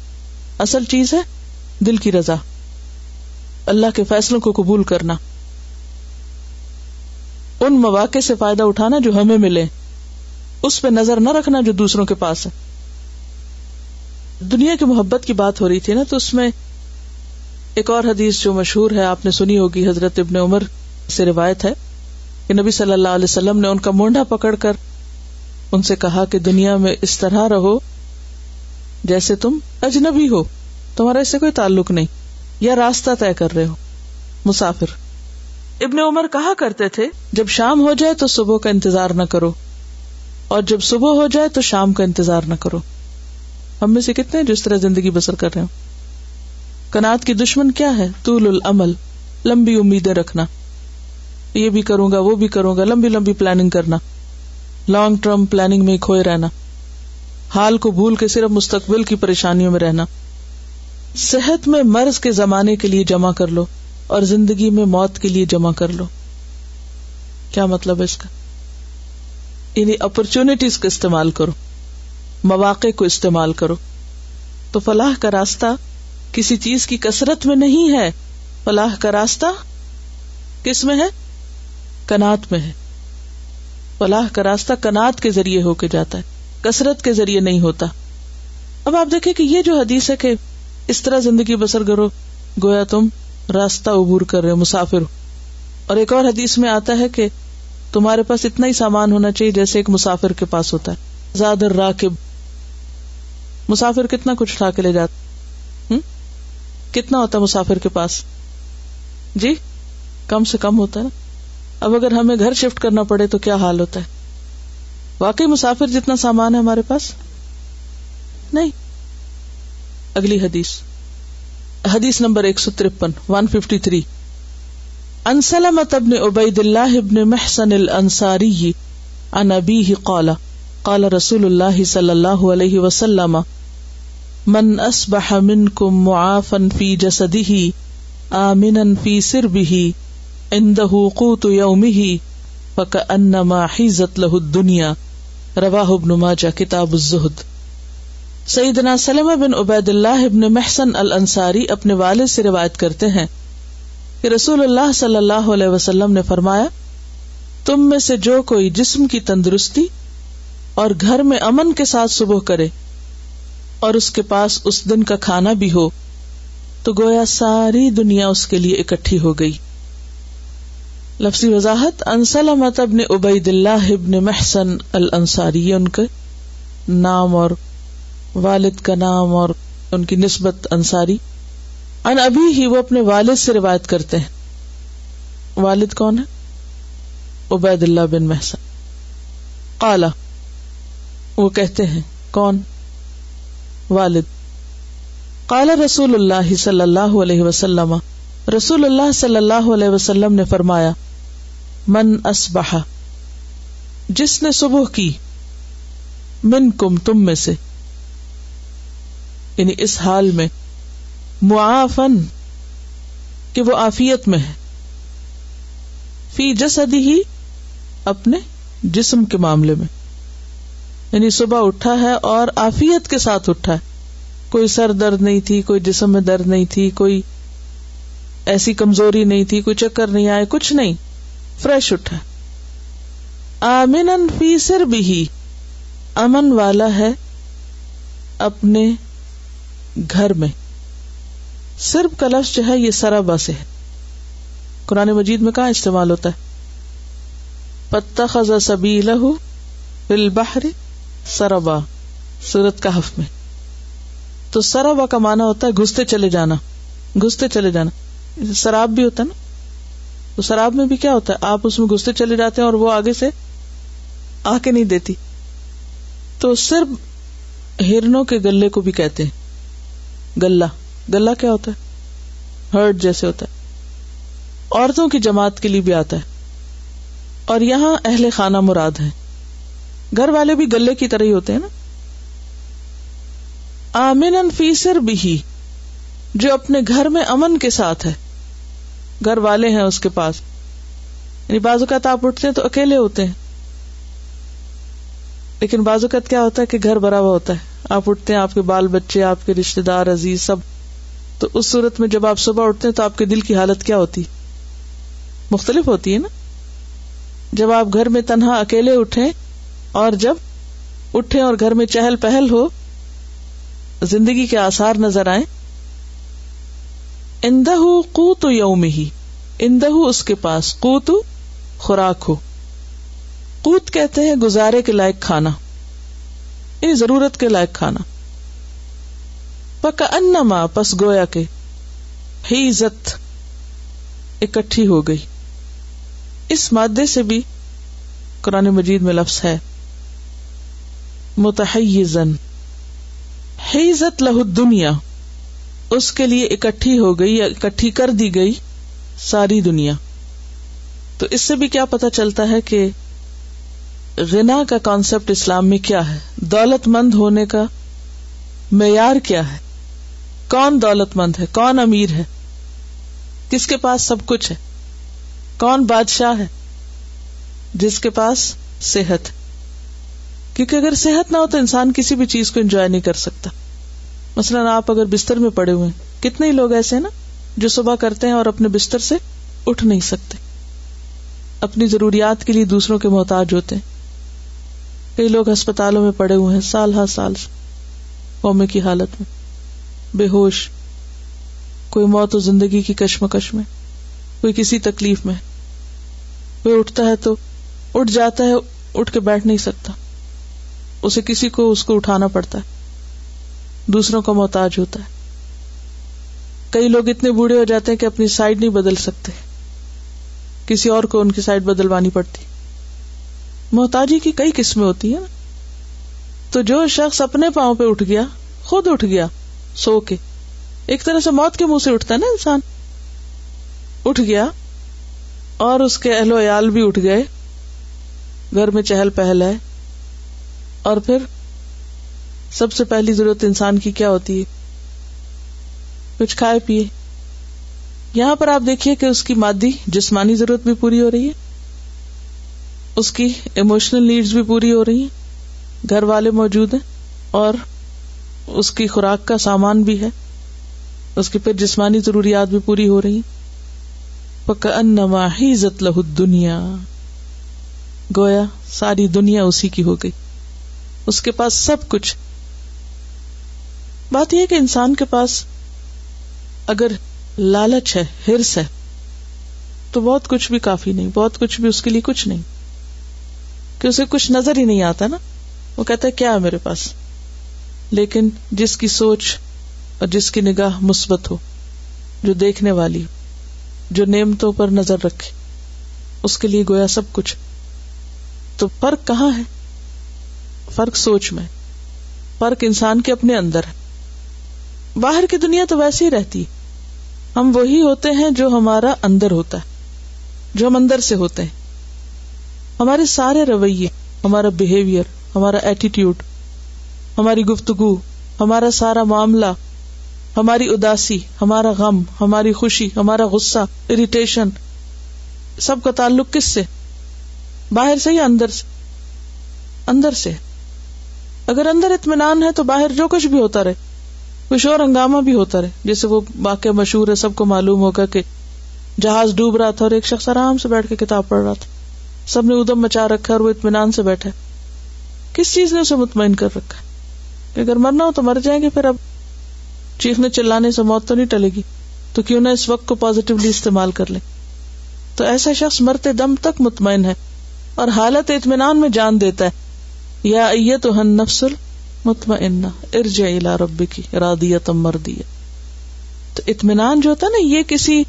[SPEAKER 1] اصل چیز ہے دل کی رضا۔ اللہ کے فیصلوں کو قبول کرنا۔ ان مواقع سے فائدہ اٹھانا جو ہمیں ملے۔ اس پہ نظر نہ رکھنا جو دوسروں کے پاس ہے۔ دنیا کی محبت کی بات ہو رہی تھی نا، تو اس میں ایک اور حدیث جو مشہور ہے، آپ نے سنی ہوگی، حضرت ابن عمر سے روایت ہے کہ نبی صلی اللہ علیہ وسلم نے ان کا مونڈا پکڑ کر ان سے کہا کہ دنیا میں اس طرح رہو جیسے تم اجنبی ہو۔ تمہارا اس سے کوئی تعلق نہیں۔ یا راستہ طے کر رہے ہو۔ مسافر۔ ابن عمر کہا کرتے تھے، جب شام ہو جائے تو صبح کا انتظار نہ کرو۔ اور جب صبح ہو جائے تو شام کا انتظار نہ کرو۔ ہم میں سے کتنے جس طرح زندگی بسر کر رہے ہو کنات کی دشمن کیا ہے؟ طول العمل، لمبی امیدیں رکھنا۔ یہ بھی کروں گا، وہ بھی کروں گا، لمبی لمبی پلاننگ کرنا۔ لانگ ٹرم پلاننگ میں کھوئے رہنا۔ حال کو بھول کے صرف مستقبل کی پریشانیوں میں رہنا۔ صحت میں مرض کے زمانے کے لیے جمع کر لو اور زندگی میں موت کے لیے جمع کر لو۔ کیا مطلب ہے اس کا؟ یعنی اپرچونٹیز کا استعمال کرو، مواقع کو استعمال کرو۔ تو فلاح کا راستہ کسی چیز کی کثرت میں نہیں ہے، فلاح کا راستہ کس میں ہے؟ کنات میں ہے۔ فلاح کا راستہ کنات کے ذریعے ہو کے جاتا ہے، کثرت کے ذریعے نہیں ہوتا۔ اب آپ دیکھیں کہ یہ جو حدیث ہے کہ اس طرح زندگی بسر کرو، گویا تم راستہ عبور کر رہے ہو، مسافر اور ایک اور حدیث میں آتا ہے کہ تمہارے پاس اتنا ہی سامان ہونا چاہیے جیسے ایک مسافر کے پاس ہوتا ہے۔ زیادہ راکب مسافر کتنا کچھ اٹھا کے لے جاتا کتنا ہوتا ہے مسافر کے پاس؟ جی کم سے کم ہوتا ہے نا۔ اب اگر ہمیں گھر شفٹ کرنا پڑے تو کیا حال ہوتا ہے؟ واقعی مسافر جتنا سامان ہے ہمارے پاس؟ نہیں۔ اگلی حدیث۔ حدیث نمبر ایک سو ترپن ون ففٹی تھری انسلمت ابن عبید اللہ ابن محسن الانصاری عن ابیہ قال قال رسول اللہ صلی اللہ علیہ وسلم، من اصبح منکم معافا فی جسدہ، آمنا فی سربہ، عنده قوت یومہ، فکأنما حیزت له الدنیا رواہ ابن ماجہ، کتاب الزہد۔ سیدنا سلمہ بن عبید اللہ ابن محسن الانصاری اپنے والد سے روایت کرتے ہیں کہ رسول اللہ صلی اللہ علیہ وسلم نے فرمایا، تم میں سے جو کوئی جسم کی تندرستی اور گھر میں امن کے ساتھ صبح کرے اور اس کے پاس اس دن کا کھانا بھی ہو، تو گویا ساری دنیا اس کے لیے اکٹھی ہو گئی۔ لفظی وضاحت انسلمت ابن عبید اللہ ابن محسن الانصاری ان کے نام اور والد کا نام اور ان کی نسبت انصاری۔ ان ابھی ہی وہ اپنے والد سے روایت کرتے ہیں۔ والد کون ہے؟ عبید اللہ بن محسن۔ کالا وہ کہتے ہیں، کون؟ والد۔ کالا رسول اللہ صلی اللہ علیہ وسلم۔ رسول اللہ صلی اللہ علیہ وسلم نے فرمایا، من اسبہ جس نے صبح کی من کم تم میں سے۔ یعنی اس حال میں معافن، کہ وہ آفیت میں ہے۔ فی جسدی ہی اپنے جسم کے معاملے میں۔ یعنی صبح اٹھا ہے اور آفیت کے ساتھ اٹھا ہے۔ کوئی سر درد نہیں تھی، کوئی جسم میں درد نہیں تھی، کوئی ایسی کمزوری نہیں تھی، کوئی چکر نہیں آئے کچھ نہیں۔ فریش اٹھا۔ آمن فی سر بھی امن والا ہے اپنے گھر میں۔ صرف کا لفظ جو ہے یہ سرابا سے ہے۔ قرآن مجید میں کہاں استعمال ہوتا ہے؟ پتا خزا سبی لہو بل بحر سرابا۔ سورت کہف میں۔ تو سرابا کا مانا ہوتا ہے گھستے چلے جانا۔ گھستے چلے جانا۔ شراب بھی ہوتا ہے نا؟ تو شراب میں بھی کیا ہوتا ہے؟ آپ اس میں گھستے چلے جاتے ہیں اور وہ آگے سے آ کے نہیں دیتی۔ تو صرف ہرنوں کے گلے کو بھی کہتے ہیں۔ گلا گلا کیا ہوتا ہے؟ ہرٹ جیسے ہوتا ہے۔ عورتوں کی جماعت کے لیے بھی آتا ہے۔ اور یہاں اہل خانہ مراد ہے گھر والے بھی گلے کی طرح ہی ہوتے ہیں نا۔ آمن فیسر بھی جو اپنے گھر میں امن کے ساتھ ہے۔ گھر والے ہیں اس کے پاس۔ یعنی بازو کا آپ اٹھتے ہیں تو اکیلے ہوتے ہیں۔ لیکن بازو کا کیا ہوتا ہے کہ گھر بھرا ہوا ہوتا ہے۔ آپ اٹھتے ہیں، آپ کے بال بچے، آپ کے رشتے دار، عزیز، سب۔ تو اس صورت میں جب آپ صبح اٹھتے ہیں تو آپ کے دل کی حالت کیا ہوتی؟ مختلف ہوتی ہے نا؟ جب آپ گھر میں تنہا اکیلے اٹھے اور جب اٹھے اور گھر میں چہل پہل ہو، زندگی کے آسار نظر آئے اندہ کو تو یوم ہی اندہ اس کے پاس کو تو خوراک ہو۔ قوت کہتے ہیں گزارے کے لائق کھانا یہ ضرورت کے لائق کھانا۔ پکا ان پس گویا کے ہی عزت اکٹھی ہو گئی۔ اس مادے سے بھی قرآن مجید میں لفظ ہے۔ متحزن حیزت لہ دنیا۔ اس کے لیے اکٹھی ہو گئی یا اکٹھی کر دی گئی ساری دنیا۔ تو اس سے بھی کیا پتا چلتا ہے کہ غنا کا کانسیپٹ اسلام میں کیا ہے؟ دولت مند ہونے کا معیار کیا ہے؟ کون دولت مند ہے؟ کون امیر ہے؟ کس کے پاس سب کچھ ہے؟ کون بادشاہ ہے؟ جس کے پاس صحت کیونکہ اگر صحت نہ ہو تو انسان کسی بھی چیز کو انجوائے نہیں کر سکتا۔ مثلاً آپ اگر بستر میں پڑے ہوئے ہیں، کتنے ہی لوگ ایسے ہیں نا جو صبح کرتے ہیں اور اپنے بستر سے اٹھ نہیں سکتے۔ اپنی ضروریات کے لیے دوسروں کے محتاج ہوتے ہیں۔ کئی لوگ ہسپتالوں میں پڑے ہوئے ہیں، سال ہر سال قومے کی حالت میں۔ بے ہوش، کوئی موت و زندگی کی کشمکش میں، کوئی کسی تکلیف میں۔ کوئی اٹھتا ہے تو اٹھ جاتا ہے، اٹھ کے بیٹھ نہیں سکتا۔ اسے کسی کو اس کو اٹھانا پڑتا ہے۔ دوسروں کا محتاج ہوتا ہے۔ کئی لوگ اتنے بوڑھے ہو جاتے ہیں کہ اپنی سائڈ نہیں بدل سکتے۔ کسی اور کو ان کی سائڈ بدلوانی پڑتی۔ محتاجی کی کئی قسمیں ہوتی ہیں نا۔ تو جو شخص اپنے پاؤں پہ اٹھ گیا، خود اٹھ گیا۔ سو کے۔ ایک طرح سے موت کے منہ سے اٹھتا ہے نا انسان۔ اٹھ گیا اور اس کے اہل و عیال بھی اٹھ گئے۔ گھر میں چہل پہل ہے۔ اور پھر سب سے پہلی ضرورت انسان کی کیا ہوتی ہے؟ کچھ کھائے پیے۔ یہاں پر آپ دیکھیے کہ اس کی مادی جسمانی ضرورت بھی پوری ہو رہی ہے۔ اس کی ایموشنل نیڈس بھی پوری ہو رہی ہیں۔ گھر والے موجود ہیں اور اس کی خوراک کا سامان بھی ہے، اس کی پھر جسمانی ضروریات بھی پوری ہو رہی پکا ان ہی لہ دنیا گویا ساری دنیا اسی کی ہو گئی۔ اس کے پاس سب کچھ۔ بات یہ کہ انسان کے پاس اگر لالچ ہے، ہرس ہے، تو بہت کچھ بھی کافی نہیں، بہت کچھ بھی اس کے لیے کچھ نہیں۔ کہ اسے کچھ نظر ہی نہیں آتا نا۔ وہ کہتا ہے، کیا ہے میرے پاس؟ لیکن جس کی سوچ اور جس کی نگاہ مثبت ہو، جو دیکھنے والی جو نعمتوں پر نظر رکھے، اس کے لیے گویا سب کچھ۔ تو فرق کہاں ہے؟ فرق سوچ میں۔ فرق انسان کے اپنے اندر ہے۔ باہر کی دنیا تو ویسے ہی رہتی۔ ہم وہی ہوتے ہیں جو ہمارا اندر ہوتا ہے، جو ہم اندر سے ہوتے ہیں۔ ہمارے سارے رویے، ہمارا بہیویئر ہمارا ایٹیٹیوڈ ہماری گفتگو، ہمارا سارا معاملہ، ہماری اداسی، ہمارا غم، ہماری خوشی، ہمارا غصہ اریٹیشن سب کا تعلق کس سے؟ باہر سے یا اندر سے؟ اندر سے۔ اگر اندر اطمینان ہے تو باہر جو کچھ بھی ہوتا رہے، کچھ اور ہنگامہ بھی ہوتا رہے، جیسے وہ واقع مشہور ہے، سب کو معلوم ہوگا کہ جہاز ڈوب رہا تھا اور ایک شخص آرام سے بیٹھ کے کتاب پڑھ رہا تھا۔ سب نے ادم مچا رکھا اور وہ اطمینان سے بیٹھا کس چیز نے اسے مطمئن کر رکھا کہ اگر مرنا ہو تو مر جائیں گے، پھر اب چیخنے چلانے سے موت تو نہیں ٹلے گی۔ تو کیوں نہ اس وقت کو پازیٹیولی استعمال کر لیں؟ تو ایسا شخص مرتے دم تک مطمئن ہے اور حالت اطمینان میں جان دیتا ہے۔ یا تو ہن نفسل مطمئن ارج الا ربی کی رادیت مردیت تو اطمینان جو ہوتا ہے نا، یہ کسی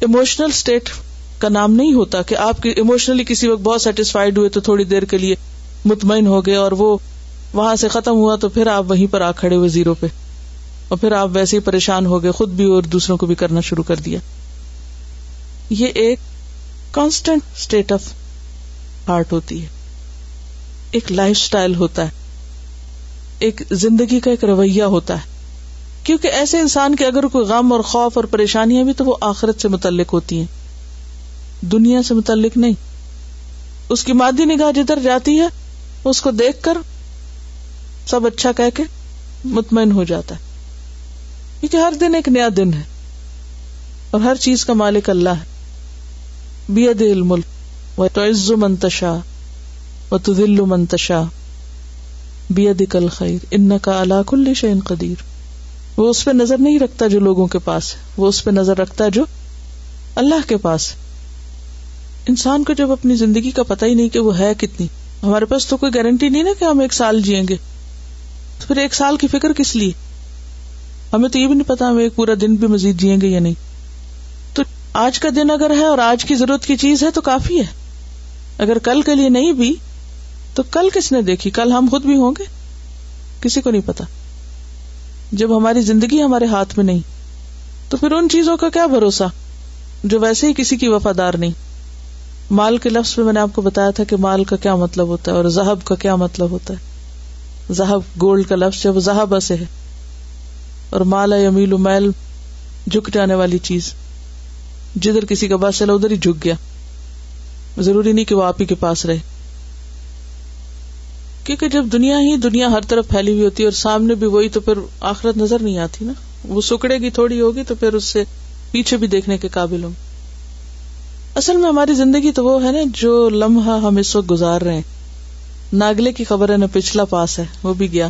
[SPEAKER 1] ایموشنل اسٹیٹ کا نام نہیں ہوتا کہ آپ ایموشنلی کسی وقت بہت سیٹسفائڈ ہوئے تو تھوڑی دیر کے لیے مطمئن ہو گئے اور وہ وہاں سے ختم ہوا تو پھر آپ وہیں پر آ کھڑے ہوئے زیرو پہ اور پھر آپ ویسے ہی پریشان ہو گئے، خود بھی اور دوسروں کو بھی کرنا شروع کر دیا۔ یہ ایک کانسٹنٹ اسٹیٹ آف ہارٹ ہوتی ہے۔ ایک لائف اسٹائل ہوتا ہے۔ ایک زندگی کا ایک رویہ ہوتا ہے۔ کیونکہ ایسے انسان کے اگر کوئی غم اور خوف اور پریشانیاں بھی تو وہ آخرت سے متعلق ہوتی ہیں۔ دنیا سے متعلق نہیں۔ اس کی مادی نگاہ جدھر جاتی ہے، اس کو دیکھ کر سب اچھا کہہ کے مطمئن ہو جاتا ہے۔ کیونکہ ہر دن ایک نیا دن ہے۔ اور ہر چیز کا مالک اللہ ہے۔ بید الملک وہ تو منتشا و تل منتشا بید کل خیر ان کا اللہ کل شعین قدیر۔ وہ اس پہ نظر نہیں رکھتا جو لوگوں کے پاس ہے۔ وہ اس پہ نظر رکھتا ہے جو اللہ کے پاس ہے۔ انسان کو جب اپنی زندگی کا پتہ ہی نہیں کہ وہ ہے کتنی، ہمارے پاس تو کوئی گارنٹی نہیں نا کہ ہم ایک سال جیئیں گے۔ تو پھر ایک سال کی فکر کس لیے؟ ہمیں تو یہ بھی نہیں پتا ہم ایک پورا دن بھی مزید جیئیں گے یا نہیں۔ تو آج کا دن اگر ہے اور آج کی ضرورت کی چیز ہے تو کافی ہے۔ اگر کل کے لیے نہیں بھی، تو کل کس نے دیکھی؟ کل ہم خود بھی ہوں گے؟ کسی کو نہیں پتا۔ جب ہماری زندگی ہمارے ہاتھ میں نہیں، تو پھر ان چیزوں کا کیا بھروسہ؟ جو ویسے ہی کسی کی وفادار نہیں۔ مال کے لفظ میں میں نے آپ کو بتایا تھا کہ مال کا کیا مطلب ہوتا ہے اور زہب کا کیا مطلب ہوتا ہے۔ زہب گولڈ کا لفظ جب زہب سے ہے۔ اور مالا یمیل میل جھک جانے والی چیز۔ جدھر کسی کا بس چلا ادھر ہی جھک گیا۔ ضروری نہیں کہ وہ آپ ہی کے پاس رہے۔ کیونکہ جب دنیا ہی دنیا ہر طرف پھیلی ہوئی ہوتی ہے اور سامنے بھی وہی، تو پھر آخرت نظر نہیں آتی نا۔ وہ سکڑے گی، تھوڑی ہوگی، تو پھر اس سے پیچھے بھی دیکھنے کے قابل ہوں۔ اصل میں ہماری زندگی تو وہ ہے نا، جو لمحہ ہم اس وقت گزار رہے ہیں۔ ناگلے کی خبر ہے نا پچھلا پاس ہے، وہ بھی گیا۔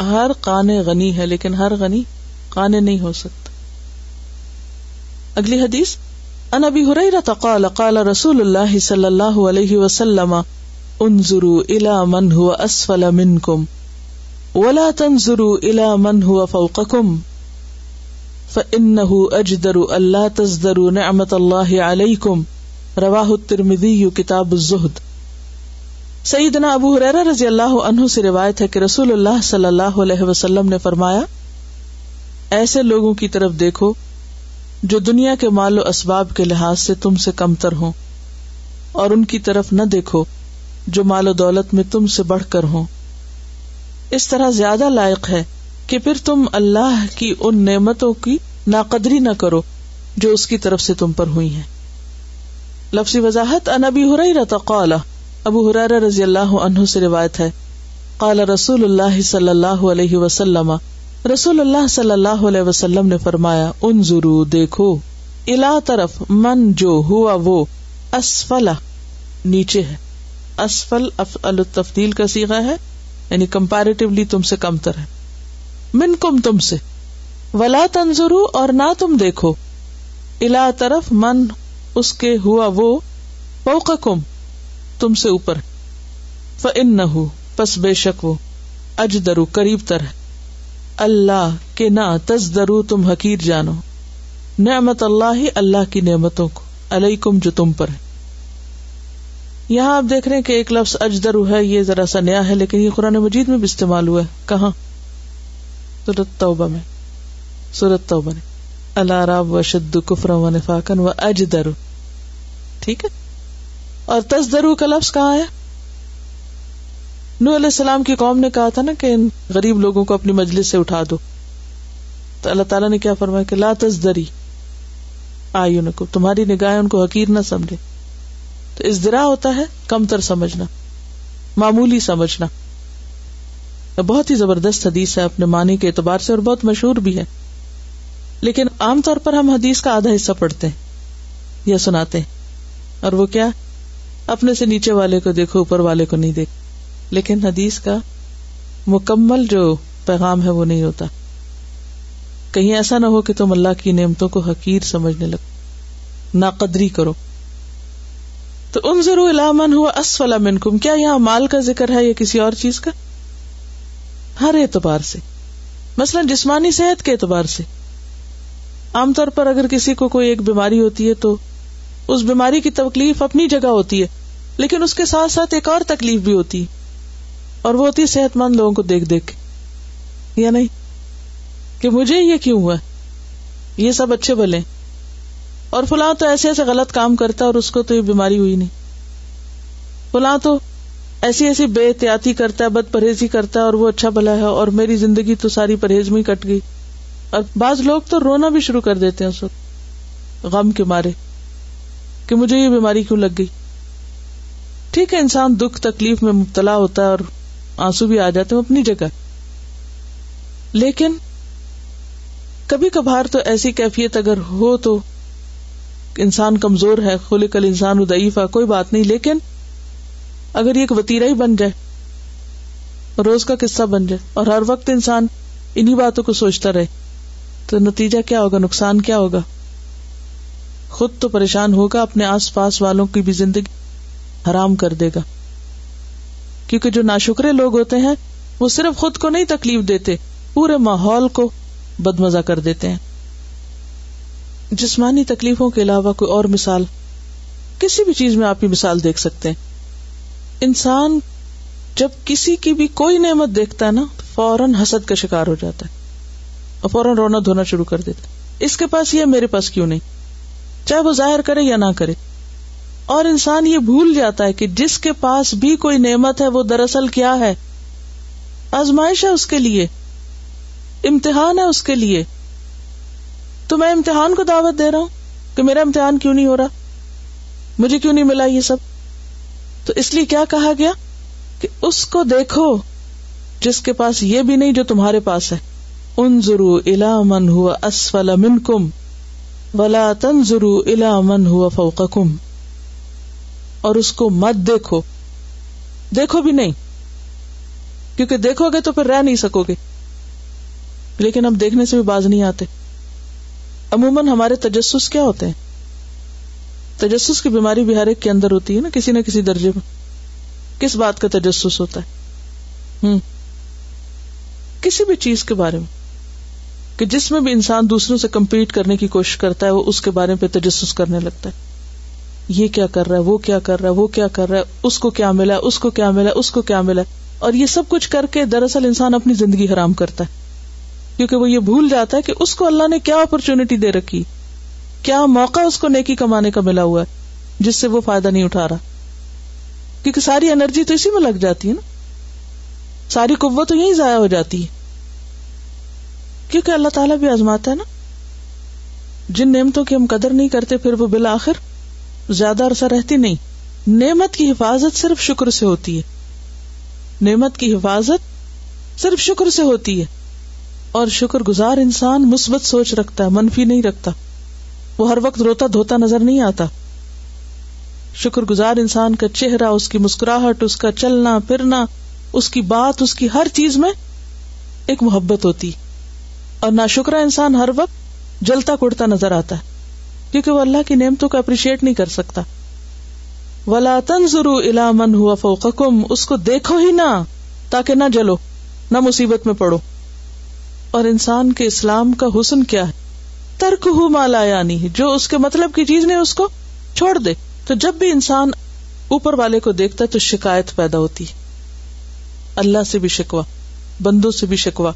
[SPEAKER 1] ہر کانے غنی ہے، لیکن ہر غنی کانے نہیں ہو سکتا۔ اگلی حدیث ان ابی حریرہ قال قال رسول اللہ صلی اللہ علیہ وسلم، انظروا الى من هو اسفل منكم ولا تنظروا الى من هو فوقكم فانه اجدر الا تزدروا نعمت الله عليكم رواه الترمذي كتاب الزهد سیدنا ابو حریرہ رضی اللہ عنہ سے روایت ہے کہ رسول اللہ صلی اللہ علیہ وسلم نے فرمایا، ایسے لوگوں کی طرف دیکھو جو دنیا کے مال و اسباب کے لحاظ سے تم سے کمتر ہوں، اور ان کی طرف نہ دیکھو جو مال و دولت میں تم سے بڑھ کر ہوں۔ اس طرح زیادہ لائق ہے کہ پھر تم اللہ کی ان نعمتوں کی ناقدری نہ کرو جو اس کی طرف سے تم پر ہوئی ہیں۔ لفظی وضاحت انبی ہو قال ابو حرار رضی اللہ عنہ سے روایت ہے۔ قال رسول اللہ صلی اللہ علیہ وسلم، رسول اللہ صلی اللہ علیہ وسلم نے فرمایا ان ضرو دیکھو الا طرف من جو ہوا وہ اسفلا نیچے ہے۔ اسفل التفدیل کا سیگا ہے یعنی کمپیرٹیولی تم سے کمتر ہے۔ من کم تم سے، ولا تنظرو اور نہ تم دیکھو۔ الا طرف من، اس کے ہوا وہ کم تم سے اوپر۔ فن نہ ہو پس بے شک وہ اج درو قریب تر ہے۔ اللہ کے نہ تز درو تم حقیر جانو۔ نعمت اللہ ہی اللہ کی نعمتوں کو۔ علیکم، جو تم پر ہے۔ یہاں آپ دیکھ رہے ہیں کہ ایک لفظ اجدرو ہے، یہ ذرا سا نیا ہے، لیکن یہ قرآن مجید میں بھی استعمال ہوا ہے۔ کہاں؟ سورت توبہ میں۔ سورت توبہ نے اللہ راب و شد کفر و نفاقن و اجدرو۔ ٹھیک ہے؟ اور تصدرو کا لفظ کہاں ہے؟ نو علیہ السلام کی قوم نے کہا تھا نا کہ ان غریب لوگوں کو اپنی مجلس سے اٹھا دو۔ تو اللہ تعالیٰ نے کیا فرمایا کہ لا تصدری آئی ان کو تمہاری نگاہیں ان کو حقیر نہ سمجھے تو اس درا ہوتا ہے کم تر سمجھنا، معمولی سمجھنا۔ بہت ہی زبردست حدیث ہے اپنے معنی کے اعتبار سے اور بہت مشہور بھی ہے۔ لیکن عام طور پر ہم حدیث کا آدھا حصہ پڑھتے ہیں یا سناتے ہیں۔ اور وہ کیا؟ اپنے سے نیچے والے کو دیکھو، اوپر والے کو نہیں دیکھ۔ لیکن حدیث کا مکمل جو پیغام ہے وہ نہیں ہوتا۔ کہیں ایسا نہ ہو کہ تم اللہ کی نعمتوں کو حقیر سمجھنے لگو۔ نا قدری کرو۔ تو ان ضرور علامن ہوا اسفلا منکم۔ کیا یہاں مال کا ذکر ہے یا کسی اور چیز کا؟ ہر اعتبار سے۔ مثلاً جسمانی صحت کے اعتبار سے۔ عام طور پر اگر کسی کو کوئی ایک بیماری ہوتی ہے تو اس بیماری کی تکلیف اپنی جگہ ہوتی ہے، لیکن اس کے ساتھ ساتھ ایک اور تکلیف بھی ہوتی۔ ہے اور وہ ہوتی ہے صحت مند لوگوں کو دیکھ دیکھ یا نہیں؟ کہ مجھے یہ کیوں ہوا؟ یہ سب اچھے بلے اور فلاں تو ایسے ایسے غلط کام کرتا اور اس کو تو یہ بیماری ہوئی نہیں۔ فلاں تو ایسی ایسی بے احتیاطی کرتا ہے بد پرہیزی کرتا ہے اور وہ اچھا بلا ہے اور میری زندگی تو ساری پرہیز میں کٹ گئی۔ اور بعض لوگ تو رونا بھی شروع کر دیتے ہیں اس وقت۔ غم کے مارے۔ کہ مجھے یہ بیماری کیوں لگ گئی؟ ٹھیک ہے، انسان دکھ، تکلیف میں مبتلا ہوتا ہے اور آنسو بھی آ جاتے ہیں اپنی جگہ لیکن کبھی کبھار تو ایسی کیفیت اگر ہو تو انسان کمزور ہے خلی کل انسان ادعیف ہے کوئی بات نہیں۔ لیکن اگر یہ ایک وتیرا ہی بن جائے، روز کا قصہ بن جائے اور ہر وقت انسان انہیں باتوں کو سوچتا رہے، تو نتیجہ کیا ہوگا؟ نقصان کیا ہوگا؟ خود تو پریشان ہوگا، اپنے آس پاس والوں کی بھی زندگی حرام کر دے گا۔ کیونکہ جو ناشکرے لوگ ہوتے ہیں، وہ صرف خود کو نہیں تکلیف دیتے، پورے ماحول کو بد مزہ کر دیتے ہیں۔ جسمانی تکلیفوں کے علاوہ کوئی اور مثال، کسی بھی چیز میں آپ کی مثال دیکھ سکتے ہیں۔ انسان جب کسی کی بھی کوئی نعمت دیکھتا ہے نا، فوراً حسد کا شکار ہو جاتا ہے اور فوراً رونا دھونا شروع کر دیتا ہے۔ اس کے پاس یہ میرے پاس کیوں نہیں؟ چاہے وہ ظاہر کرے یا نہ کرے۔ اور انسان یہ بھول جاتا ہے کہ جس کے پاس بھی کوئی نعمت ہے، وہ دراصل کیا ہے؟ آزمائش ہے اس کے لیے۔ امتحان ہے اس کے لیے۔ تو میں امتحان کو دعوت دے رہا ہوں کہ میرا امتحان کیوں نہیں ہو رہا؟ مجھے کیوں نہیں ملا یہ سب؟ تو اس لیے کیا کہا گیا؟ کہ اس کو دیکھو، جس کے پاس یہ بھی نہیں جو تمہارے پاس ہے۔ ان ضرو الا من ہوا اسفل من کم ولا تن الا من ہوا فوقکم اور اس کو مت دیکھو۔ دیکھو بھی نہیں۔ کیونکہ دیکھو گے تو پھر رہ نہیں سکو گے۔ لیکن ہم دیکھنے سے بھی باز نہیں آتے۔ عموماً ہمارے تجسس کیا ہوتے ہیں؟ تجسس کی بیماری بھی ہر ایک کے اندر ہوتی ہے نا، کسی نہ کسی درجے میں۔ کس بات کا تجسس ہوتا ہے؟ ہوں کسی بھی چیز کے بارے میں۔ کہ جس میں بھی انسان دوسروں سے کمپیٹ کرنے کی کوشش کرتا ہے، وہ اس کے بارے میں تجسس کرنے لگتا ہے۔ یہ کیا کر رہا ہے، وہ کیا کر رہا ہے، وہ کیا کر رہا ہے، اس کو کیا ملا، اس کو کیا ملا، اس کو کیا ملا۔ اور یہ سب کچھ کر کے دراصل انسان اپنی زندگی حرام کرتا ہے۔ کیونکہ وہ یہ بھول جاتا ہے کہ اس کو اللہ نے کیا اپرچونٹی دے رکھی۔ کیا موقع اس کو نیکی کمانے کا ملا ہوا ہے، جس سے وہ فائدہ نہیں اٹھا رہا۔ کیونکہ ساری انرجی تو اسی میں لگ جاتی ہے نا۔ ساری قوت تو یہی ضائع ہو جاتی ہے۔ کیونکہ اللہ تعالیٰ بھی آزماتا ہے نا۔ جن نعمتوں کی ہم قدر نہیں کرتے، پھر وہ بالآخر زیادہ عرصہ رہتی نہیں۔ نعمت کی حفاظت صرف شکر سے ہوتی ہے۔ نعمت کی حفاظت صرف شکر سے ہوتی ہے۔ اور شکر گزار انسان مثبت سوچ رکھتا ہے، منفی نہیں رکھتا۔ وہ ہر وقت روتا دھوتا نظر نہیں آتا۔ شکر گزار انسان کا چہرہ، اس کی مسکراہٹ، اس کا چلنا، پھرنا، اس کی بات، اس کی ہر چیز میں ایک محبت ہوتی۔ ہے اور نہ شکرا انسان ہر وقت جلتا کڑتا نظر آتا ہے، کیونکہ وہ اللہ کی نعمتوں کو اپریشیٹ نہیں کر سکتا۔ ولا تنظرو الا من ہوا فوقکم اس کو دیکھو ہی نہ، تاکہ نہ جلو، نہ مصیبت میں پڑو۔ اور انسان کے اسلام کا حسن کیا ہے؟ ترک ہو مالا یعنی جو اس کے مطلب کی چیز نے اس کو چھوڑ دے۔ تو جب بھی انسان اوپر والے کو دیکھتا ہے، تو شکایت پیدا ہوتی ہے۔ اللہ سے بھی شکوا بندوں سے بھی شکوا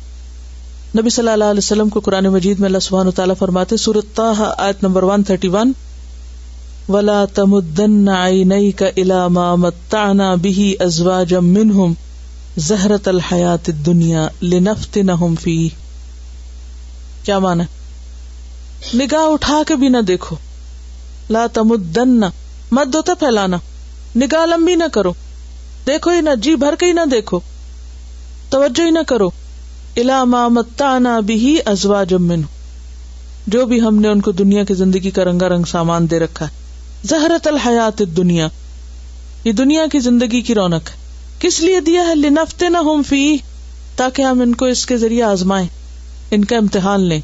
[SPEAKER 1] نبی صلی اللہ علیہ وسلم کو قرآن مجید میں اللہ سبحانہ تعالیٰ فرماتے سورت تاہ آیت نمبر 131 ولا تمدن عینیک الی ما متعنا به ازواجا منهم زہرت الحیات الدنیا لنفتنہم فی کیا مانا نگاہ اٹھا کے بھی نہ دیکھو۔ لا تمدن، مت دوتا پھیلانا۔ نگاہ لمبی نہ کرو۔ دیکھو ہی نہ جی بھر کے ہی نہ دیکھو۔ توجہ ہی نہ کرو۔ الا بھی ازوا جمن جو بھی ہم نے ان کو دنیا کی زندگی کا رنگا رنگ سامان دے رکھا ہے۔ زہرت الحیات دنیا یہ دنیا کی زندگی کی رونق ہے۔ کس لیے دیا ہے؟ لنفتے نہ ہوم فی تاکہ ہم ان کو اس کے ذریعے آزمائیں۔ ان کا امتحان لیں۔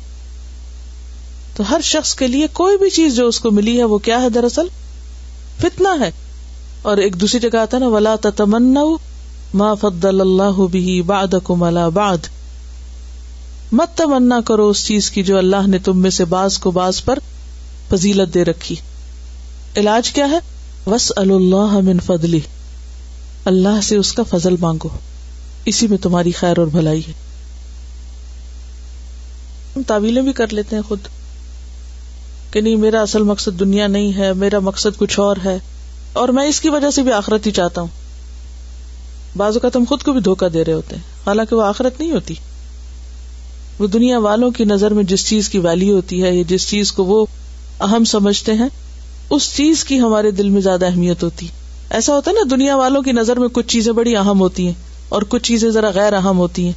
[SPEAKER 1] تو ہر شخص کے لیے کوئی بھی چیز جو اس کو ملی ہے، وہ کیا ہے دراصل؟ فتنا ہے۔ اور ایک دوسری جگہ آتا ہے نا، ولا تمنا ما فضل اللہ بھی باد کو ملا باد مت تمنا کرو اس چیز کی جو اللہ نے تم میں سے باز کو باز پر فضیلت دے رکھی۔ علاج کیا ہے؟ وس اللہ من فضلی اللہ سے اس کا فضل مانگو۔ اسی میں تمہاری خیر اور بھلائی ہے۔ ہم تعویلیں بھی کر لیتے ہیں خود۔ کہ نہیں، میرا اصل مقصد دنیا نہیں ہے، میرا مقصد کچھ اور ہے۔ اور میں اس کی وجہ سے بھی آخرت ہی چاہتا ہوں۔ بعض اوقات ہم خود کو بھی دھوکا دے رہے ہوتے ہیں۔ حالانکہ وہ آخرت نہیں ہوتی۔ وہ دنیا والوں کی نظر میں جس چیز کی ویلو ہوتی ہے یا جس چیز کو وہ اہم سمجھتے ہیں، اس چیز کی ہمارے دل میں زیادہ اہمیت ہوتی۔ ایسا ہوتا ہے نا، دنیا والوں کی نظر میں کچھ چیزیں بڑی اہم ہوتی ہیں اور کچھ چیزیں ذرا غیر اہم ہوتی ہیں۔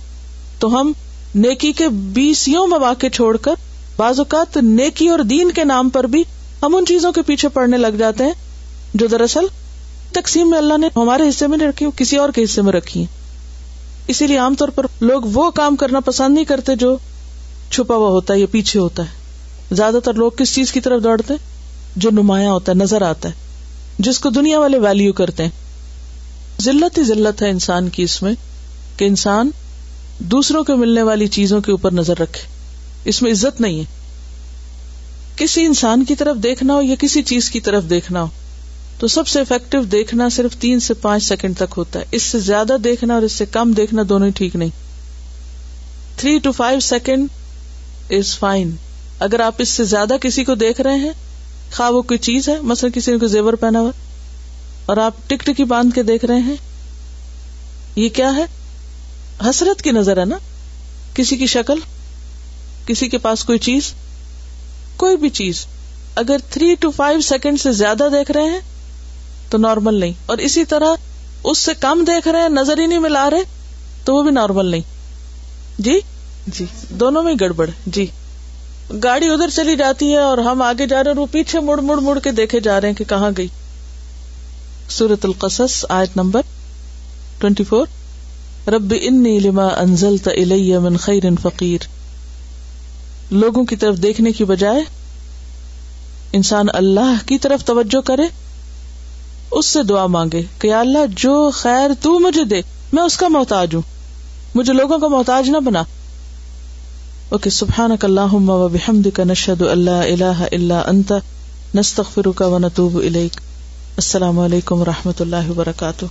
[SPEAKER 1] تو ہم نیکی کے بیسوں مواقع چھوڑ کر، بعض اوقات نیکی اور دین کے نام پر بھی ہم ان چیزوں کے پیچھے پڑنے لگ جاتے ہیں جو دراصل تقسیم میں اللہ نے ہمارے حصے میں نہیں رکھی کسی اور کے حصے میں رکھی ہیں۔ اسی لیے عام طور پر لوگ وہ کام کرنا پسند نہیں کرتے جو چھپا ہوا ہوتا ہے یا پیچھے ہوتا ہے۔ زیادہ تر لوگ کس چیز کی طرف دوڑتے جو نمایاں ہوتا ہے، نظر آتا ہے۔ جس کو دنیا والے ویلو کرتے ہیں۔ ذلت ہی ذلت ہے انسان کی اس میں کہ انسان دوسروں کو ملنے والی چیزوں کے اوپر نظر رکھے۔ اس میں عزت نہیں ہے۔ کسی انسان کی طرف دیکھنا ہو یا کسی چیز کی طرف دیکھنا ہو تو سب سے افیکٹو دیکھنا صرف تین سے پانچ سیکنڈ تک ہوتا ہے۔ اس سے زیادہ دیکھنا اور اس سے کم دیکھنا دونوں ہی ٹھیک نہیں۔ Three two five second is fine اگر آپ اس سے زیادہ کسی کو دیکھ رہے ہیں، خواہ وہ کوئی چیز ہے، مثلا کسی نے کوئی زیور پہنا ہوا، اور آپ ٹک ٹکی باندھ کے دیکھ رہے ہیں، یہ کیا ہے؟ حسرت کی نظر ہے نا؟ کسی کی شکل، کسی کے پاس کوئی چیز، کوئی بھی چیز۔ اگر تھری ٹو فائیو سیکنڈ سے زیادہ دیکھ رہے ہیں تو نارمل نہیں۔ اور اسی طرح اس سے کم دیکھ رہے ہیں نظر ہی نہیں ملا رہے تو وہ بھی نارمل نہیں۔ جی؟ جی۔ دونوں میں گڑبڑ۔ جی۔ گاڑی ادھر چلی جاتی ہے اور ہم آگے جا رہے ہیں وہ پیچھے مڑ مڑ مڑ کے دیکھے جا رہے ہیں کہ کہاں گئی۔ سورت القصص آیت نمبر ٹوینٹی فور رب انی لما انزلت الی من خیر فقیر۔ لوگوں کی طرف دیکھنے کی بجائے انسان اللہ کی طرف توجہ کرے۔ اس سے دعا مانگے کہ اللہ جو خیر تو مجھے دے، میں اس کا محتاج ہوں۔ مجھے لوگوں کا محتاج نہ بنا۔ اوکے سبحان اللہ و بحمد کا نشد اللہ اللہ اللہ انت، نستغفرک و نتوب الیک۔ السلام علیکم و رحمۃ اللہ وبرکاتہ۔